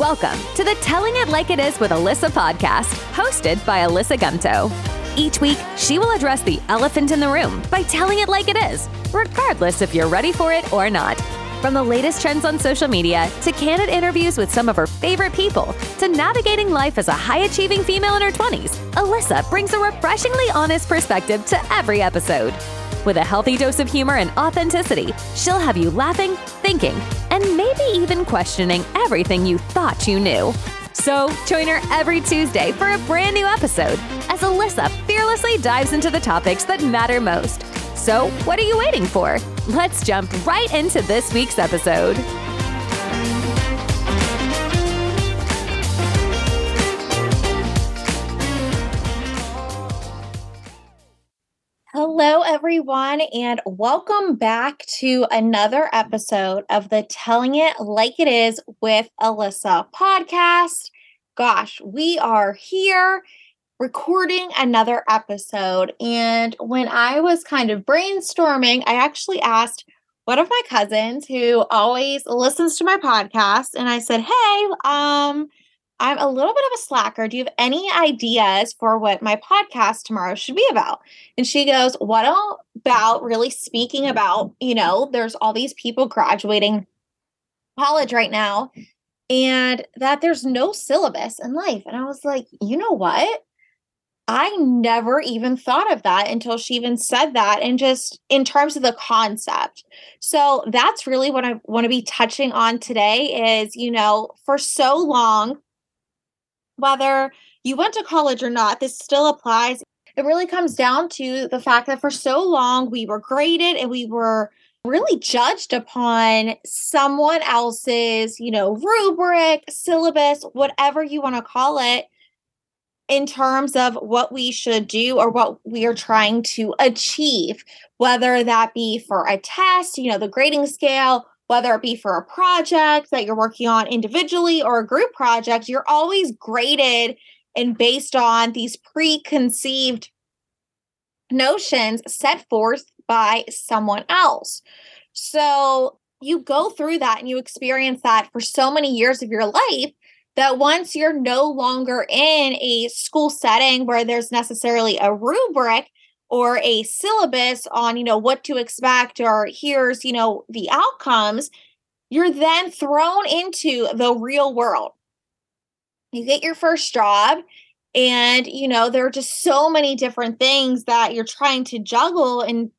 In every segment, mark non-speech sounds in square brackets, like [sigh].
Welcome to the Telling It Like It Is with Alysa podcast, hosted by Alysa Gumto. Each week, she will address the elephant in the room by telling it like it is, regardless if you're ready for it or not. From the latest trends on social media to candid interviews with some of her favorite people to navigating life as a high achieving female in her 20s, Alysa brings a refreshingly honest perspective to every episode. With a healthy dose of humor and authenticity, she'll have you laughing, thinking, and maybe even questioning everything you thought you knew. So, join her every Tuesday for a brand new episode as Alysa fearlessly dives into the topics that matter most. So, what are you waiting for? Let's jump right into this week's episode. Hello, everyone, and welcome back to another episode of the Telling It Like It Is with Alysa podcast. Gosh, we are here recording another episode. And when I was kind of brainstorming, I actually asked one of my cousins who always listens to my podcast, and I said, Hey, um, I'm a little bit of a slacker. Do you have any ideas for what my podcast tomorrow should be about? And she goes, What about really speaking about, you know, there's all these people graduating college right now and that there's no syllabus in life. And I was like, You know what? I never even thought of that until she even said that, and just in terms of the concept. So that's really what I want to be touching on today is, you know, for so long, whether you went to college or not, this still applies. It really comes down to the fact that for so long we were graded and we were really judged upon someone else's, you know, rubric, syllabus, whatever you want to call it, in terms of what we should do or what we are trying to achieve, whether that be for a test, you know, the grading scale, whether it be for a project that you're working on individually or a group project, you're always graded and based on these preconceived notions set forth by someone else. So you go through that and you experience that for so many years of your life that once you're no longer in a school setting where there's necessarily a rubric or a syllabus on you know what to expect or here's you know the outcomes you're then thrown into the real world. You get your first job and you know there are just so many different things that you're trying to juggle and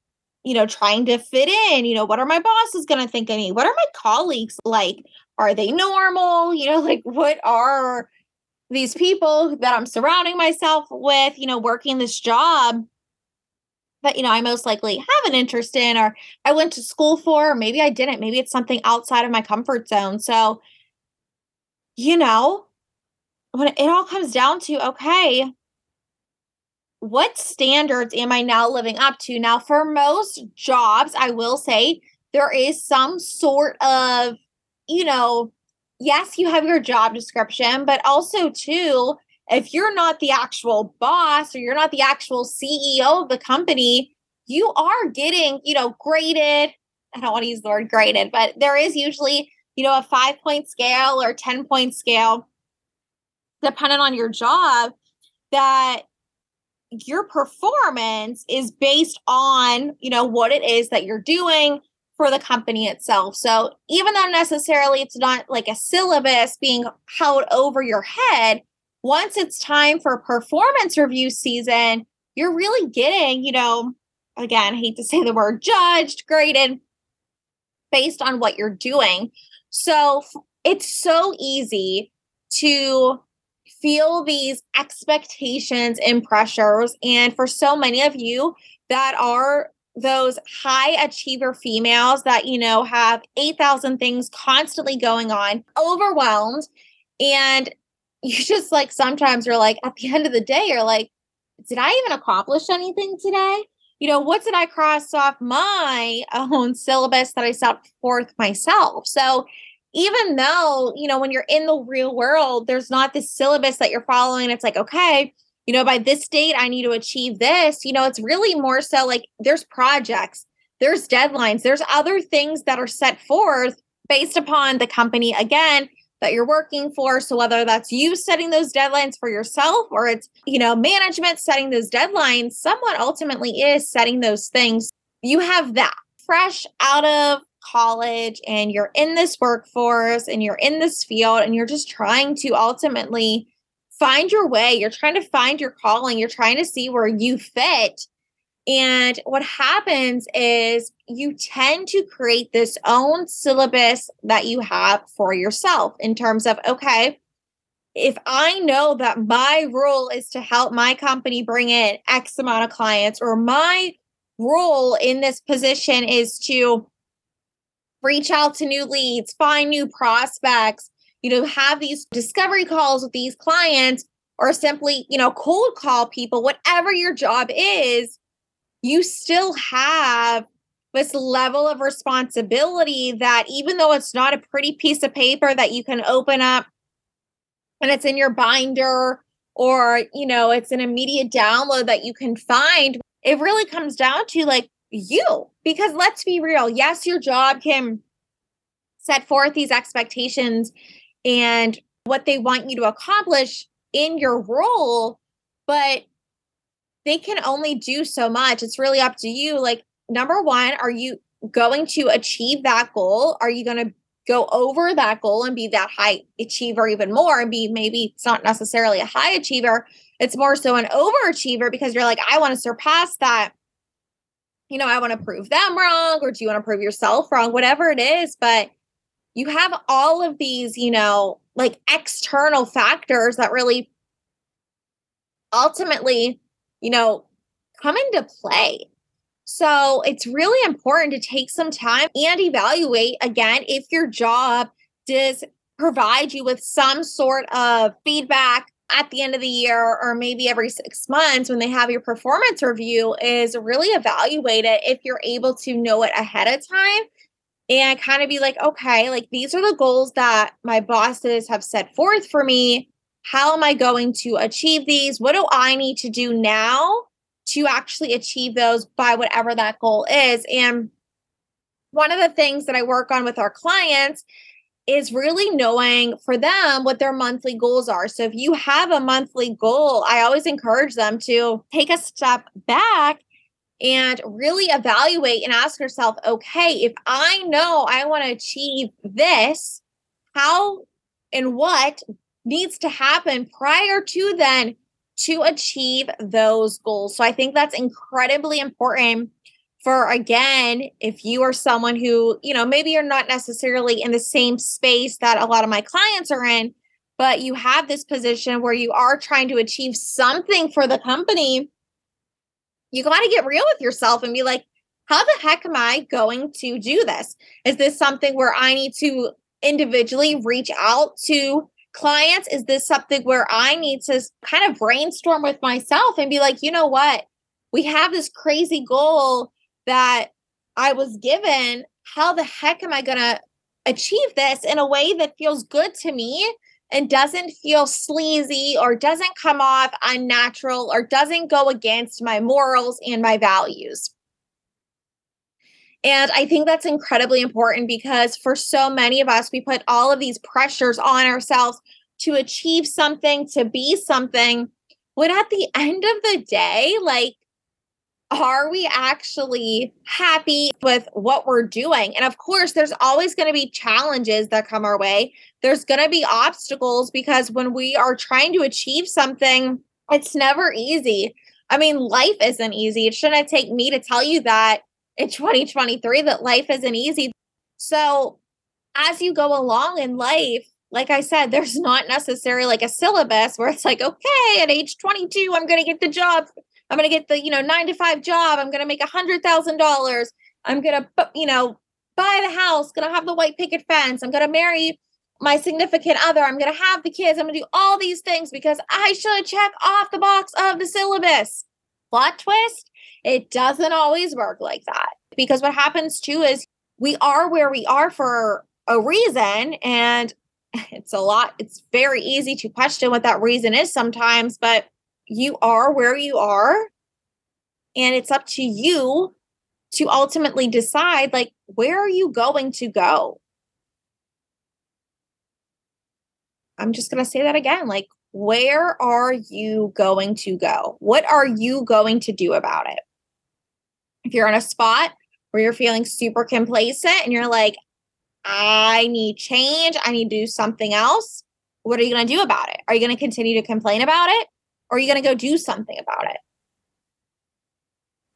you know trying to fit in. You know what are my bosses going to think of me? What are my colleagues like? Are they normal? You know [laughs] like what are these people that i'm surrounding myself with you know working this job that you know I most likely have an interest in or I went to school for or maybe I didn't. Maybe it's something outside of my comfort zone. So you know when it all comes down to okay what standards am I now living up to? Now for most jobs I will say there is some sort of you know yes you have your job description but also too if you're not the actual boss or you're not the actual CEO of the company, you are getting, you know, graded. I don't want to use the word graded, but there is usually, you know, a five point scale or 10 point scale, depending on your job, that your performance is based on, you know, what it is that you're doing for the company itself. So even though necessarily it's not like a syllabus being held over your head, once it's time for performance review season, you're really getting, you know, again, hate to say the word judged, graded based on what you're doing. So it's so easy to feel these expectations and pressures. And for so many of you that are those high achiever females that, you know, have 8,000 things constantly going on, overwhelmed, and you just like sometimes you're like at the end of the day you're like did i even accomplish anything today? You know what did i cross off my own syllabus that i set forth myself? So even though you know when you're in the real world there's not this syllabus that you're following it's like okay you know by this date i need to achieve this. You know it's really more so like there's projects there's deadlines there's other things that are set forth based upon the company. Again that you're working for. So whether that's you setting those deadlines for yourself or it's, you know, management setting those deadlines, someone ultimately is setting those things. You have that fresh out of college and you're in this workforce and you're in this field and you're just trying to ultimately find your way. You're trying to find your calling. You're trying to see where you fit. And what happens is you tend to create this own syllabus that you have for yourself in terms of, okay, if I know that my role is to help my company bring in X amount of clients, or my role in this position is to reach out to new leads, find new prospects, you know, have these discovery calls with these clients, or simply, you know, cold call people, whatever your job is, you still have this level of responsibility that even though it's not a pretty piece of paper that you can open up and it's in your binder or you know it's an immediate download that you can find it really comes down to like you. Because let's be real yes your job can set forth these expectations and what they want you to accomplish in your role but they can only do so much. It's really up to you. Like number one are you going to achieve that goal? Are you going to go over that goal and be that high achiever even more and be maybe it's not necessarily a high achiever it's more so an overachiever because you're like i want to surpass that. You know i want to prove them wrong or do you want to prove yourself wrong? Whatever it is but you have all of these you know like external factors that really ultimately you know come into play so it's really important to take some time and evaluate again if your job does provide you with some sort of feedback at the end of the year or maybe every six months when they have your performance review is really evaluate it if you're able to know it ahead of time and kind of be like, okay, like these are the goals that my bosses have set forth for me. How am I going to achieve these? What do I need to do now to actually achieve those by whatever that goal is. And one of the things that I work on with our clients is really knowing for them what their monthly goals are. So if you have a monthly goal, I always encourage them to take a step back and really evaluate and ask yourself, okay, if I know I want to achieve this, how and what needs to happen prior to then to achieve those goals. So I think that's incredibly important for again, if you are someone who, you know, maybe you're not necessarily in the same space that a lot of my clients are in, but you have this position where you are trying to achieve something for the company, you got to get real with yourself and be like, how the heck am I going to do this? Is this something where I need to individually reach out to clients? Is this something where I need to kind of brainstorm with myself and be like, you know what? We have this crazy goal that I was given. How the heck am I going to achieve this in a way that feels good to me and doesn't feel sleazy or doesn't come off unnatural or doesn't go against my morals and my values? And I think that's incredibly important because for so many of us, we put all of these pressures on ourselves to achieve something, to be something. When at the end of the day, like, are we actually happy with what we're doing? And of course, there's always going to be challenges that come our way. There's going to be obstacles because when we are trying to achieve something, it's never easy. I mean, life isn't easy. It shouldn't take me to tell you that in 2023 that life isn't easy. So, as you go along in life, like I said, there's not necessarily like a syllabus where it's like, okay, at age 22, I'm going to get the job. I'm going to get the, you know, nine to five job. I'm going to make a hundred thousand dollars. I'm going to, you know, buy the house, going to have the white picket fence. I'm going to marry my significant other. I'm going to have the kids. I'm going to do all these things because I should check off the box of the syllabus. Plot twist it doesn't always work like that because what happens too is we are where we are for a reason and [laughs] it's a lot it's very easy to question what that reason is sometimes but you are where you are and it's up to you to ultimately decide like where are you going to go I'm just going to say that again. Like, where are you going to go? What are you going to do about it? If you're in a spot where you're feeling super complacent and you're like, I need change, I need to do something else, what are you going to do about it? Are you going to continue to complain about it? Or are you going to go do something about it?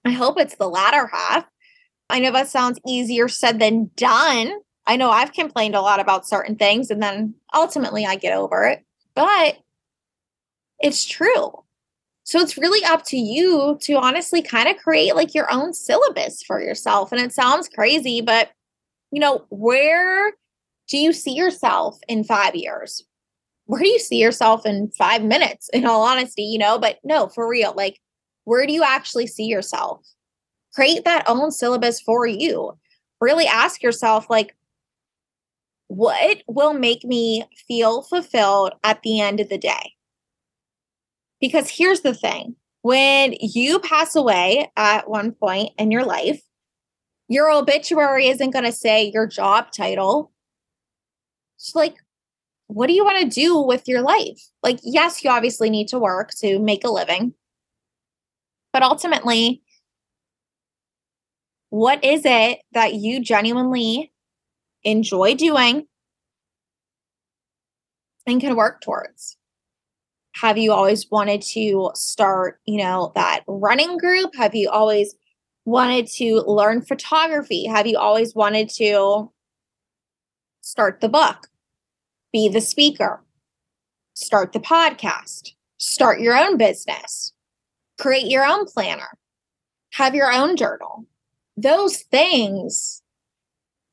I hope it's the latter half. I know that sounds easier said than done. I know I've complained a lot about certain things and then ultimately I get over it, but it's true. So it's really up to you to honestly kind of create like your own syllabus for yourself. And it sounds crazy, but you know, where do you see yourself in five years? Where do you see yourself in five minutes, in all honesty, you know? But no, for real, like, where do you actually see yourself? Create that own syllabus for you. Really ask yourself, like, what will make me feel fulfilled at the end of the day? Because here's the thing when you pass away at one point in your life, your obituary isn't going to say your job title. It's like, what do you want to do with your life? Like, yes, you obviously need to work to make a living, but ultimately, what is it that you genuinely enjoy doing and can work towards? Have you always wanted to start, you know, that running group? Have you always wanted to learn photography? Have you always wanted to start the book, be the speaker, start the podcast, start your own business, create your own planner, have your own journal? Those things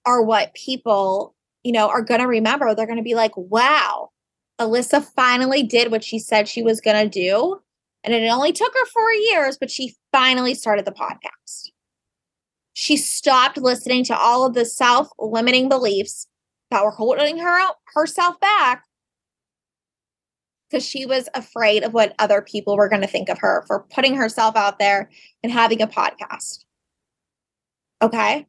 are what people, you know, are going to remember. They're going to be like, wow, Alysa finally did what she said she was going to do. And it only took her four years, but she finally started the podcast. She stopped listening to all of the self limiting beliefs that were holding her herself back because she was afraid of what other people were going to think of her for putting herself out there and having a podcast. Okay.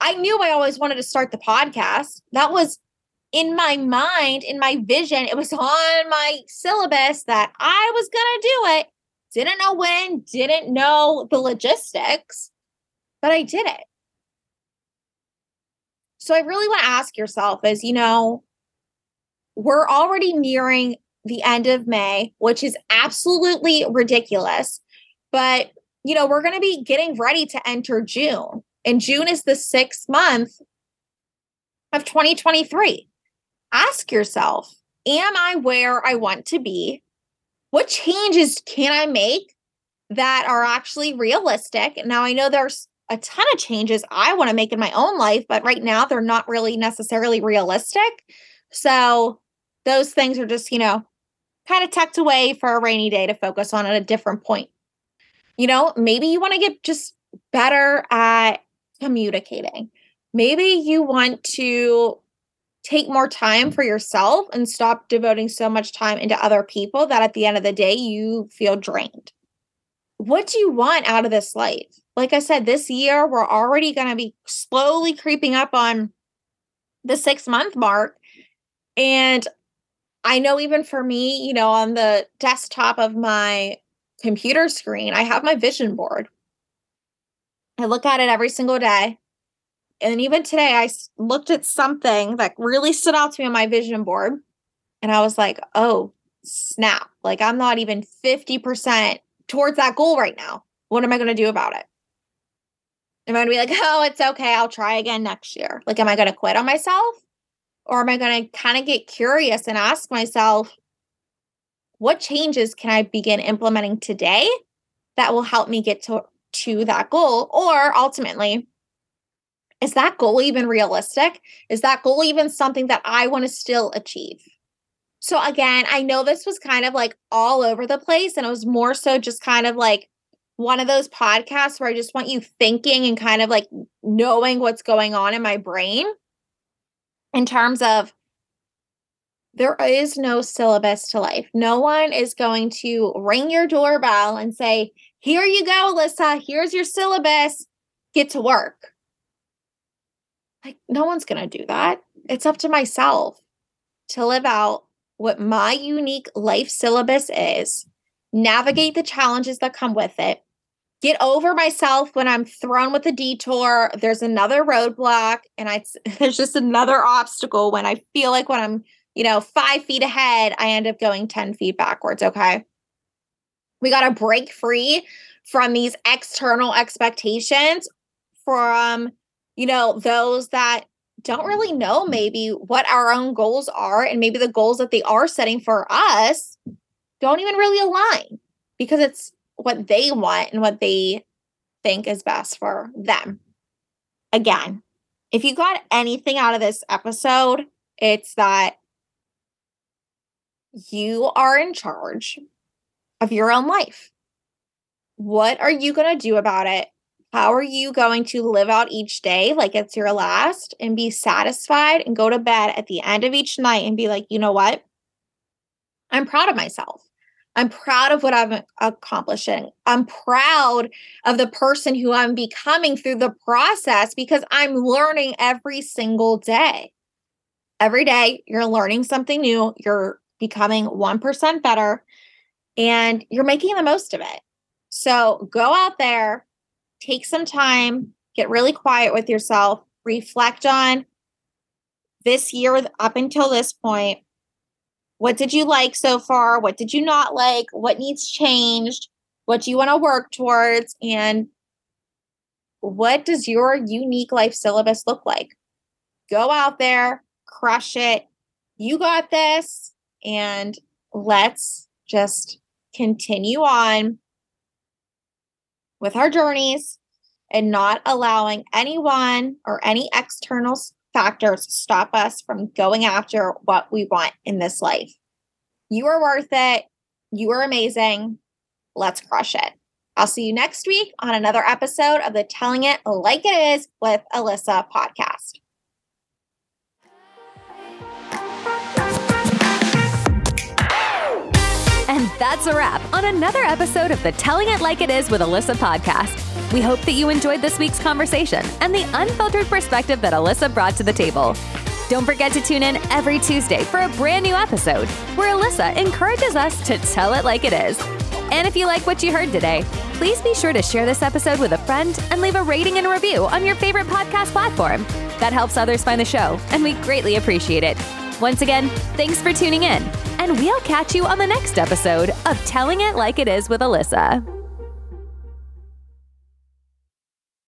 I knew I always wanted to start the podcast. That was in my mind, in my vision, it was on my syllabus that I was going to do it. Didn't know when, didn't know the logistics, but I did it. So I really want to ask yourself is, you know, we're already nearing the end of May, which is absolutely ridiculous. But, you know, we're going to be getting ready to enter June. And June is the sixth month of 2023 ask yourself Am I where I want to be? What changes can I make that are actually realistic? Now, I know there's a ton of changes I want to make in my own life, but right now they're not really necessarily realistic. So, those things are just, you know, kind of tucked away for a rainy day to focus on at a different point. You know, maybe you want to get just better at communicating. Maybe you want to take more time for yourself and stop devoting so much time into other people that at the end of the day you feel drained. What do you want out of this life? Like I said, this year we're already going to be slowly creeping up on the six month mark. And I know even for me, you know, on the desktop of my computer screen, I have my vision board. I look at it every single day and even today I looked at something that really stood out to me on my vision board and I was like, "Oh, snap. Like I'm not even 50% towards that goal right now. What am I going to do about it?" Am I going to be like, "Oh, it's okay. I'll try again next year." Like am I going to quit on myself? Or am I going to kind of get curious and ask myself, what changes can I begin implementing today that will help me get to to that goal or ultimately is that goal even realistic? Is that goal even something that I want to still achieve? So, again, I know this was kind of like all over the place, and it was more so just kind of like one of those podcasts where I just want you thinking and kind of like knowing what's going on in my brain in terms of there is no syllabus to life. No one is going to ring your doorbell and say, Here you go, Alysa, here's your syllabus, get to work. Like, no one's going to do that. It's up to myself to live out what my unique life syllabus is, navigate the challenges that come with it, get over myself when I'm thrown with a detour. There's another roadblock, and I [laughs] there's just another obstacle when I feel like when I'm, you know, five feet ahead, I end up going 10 feet backwards. Okay. We got to break free from these external expectations from, you know, those that don't really know maybe what our own goals are and maybe the goals that they are setting for us don't even really align because it's what they want and what they think is best for them. Again, if you got anything out of this episode, it's that you are in charge of your own life. What are you going to do about it? How are you going to live out each day like it's your last and be satisfied and go to bed at the end of each night and be like, you know what? I'm proud of myself. I'm proud of what I'm accomplishing. I'm proud of the person who I'm becoming through the process because I'm learning every single day. Every day, you're learning something new. You're becoming 1% better and you're making the most of it. So go out there, take some time, get really quiet with yourself, reflect on this year up until this point. What did you like so far? What did you not like? What needs changed? What do you want to work towards? And what does your unique life syllabus look like? Go out there, crush it. You got this. And let's just continue on with our journeys and not allowing anyone or any external factors to stop us from going after what we want in this life. You are worth it. You are amazing. Let's crush it. I'll see you next week on another episode of the Telling It Like It Is with Alysa podcast. And that's a wrap on another episode of the Telling It Like It Is with Alysa podcast. We hope that you enjoyed this week's conversation and the unfiltered perspective that Alysa brought to the table. Don't forget to tune in every Tuesday for a brand new episode where Alysa encourages us to tell it like it is. And if you like what you heard today, please be sure to share this episode with a friend and leave a rating and review on your favorite podcast platform. That helps others find the show, and we greatly appreciate it. Once again, thanks for tuning in, and we'll catch you on the next episode of Telling It Like It Is with Alysa.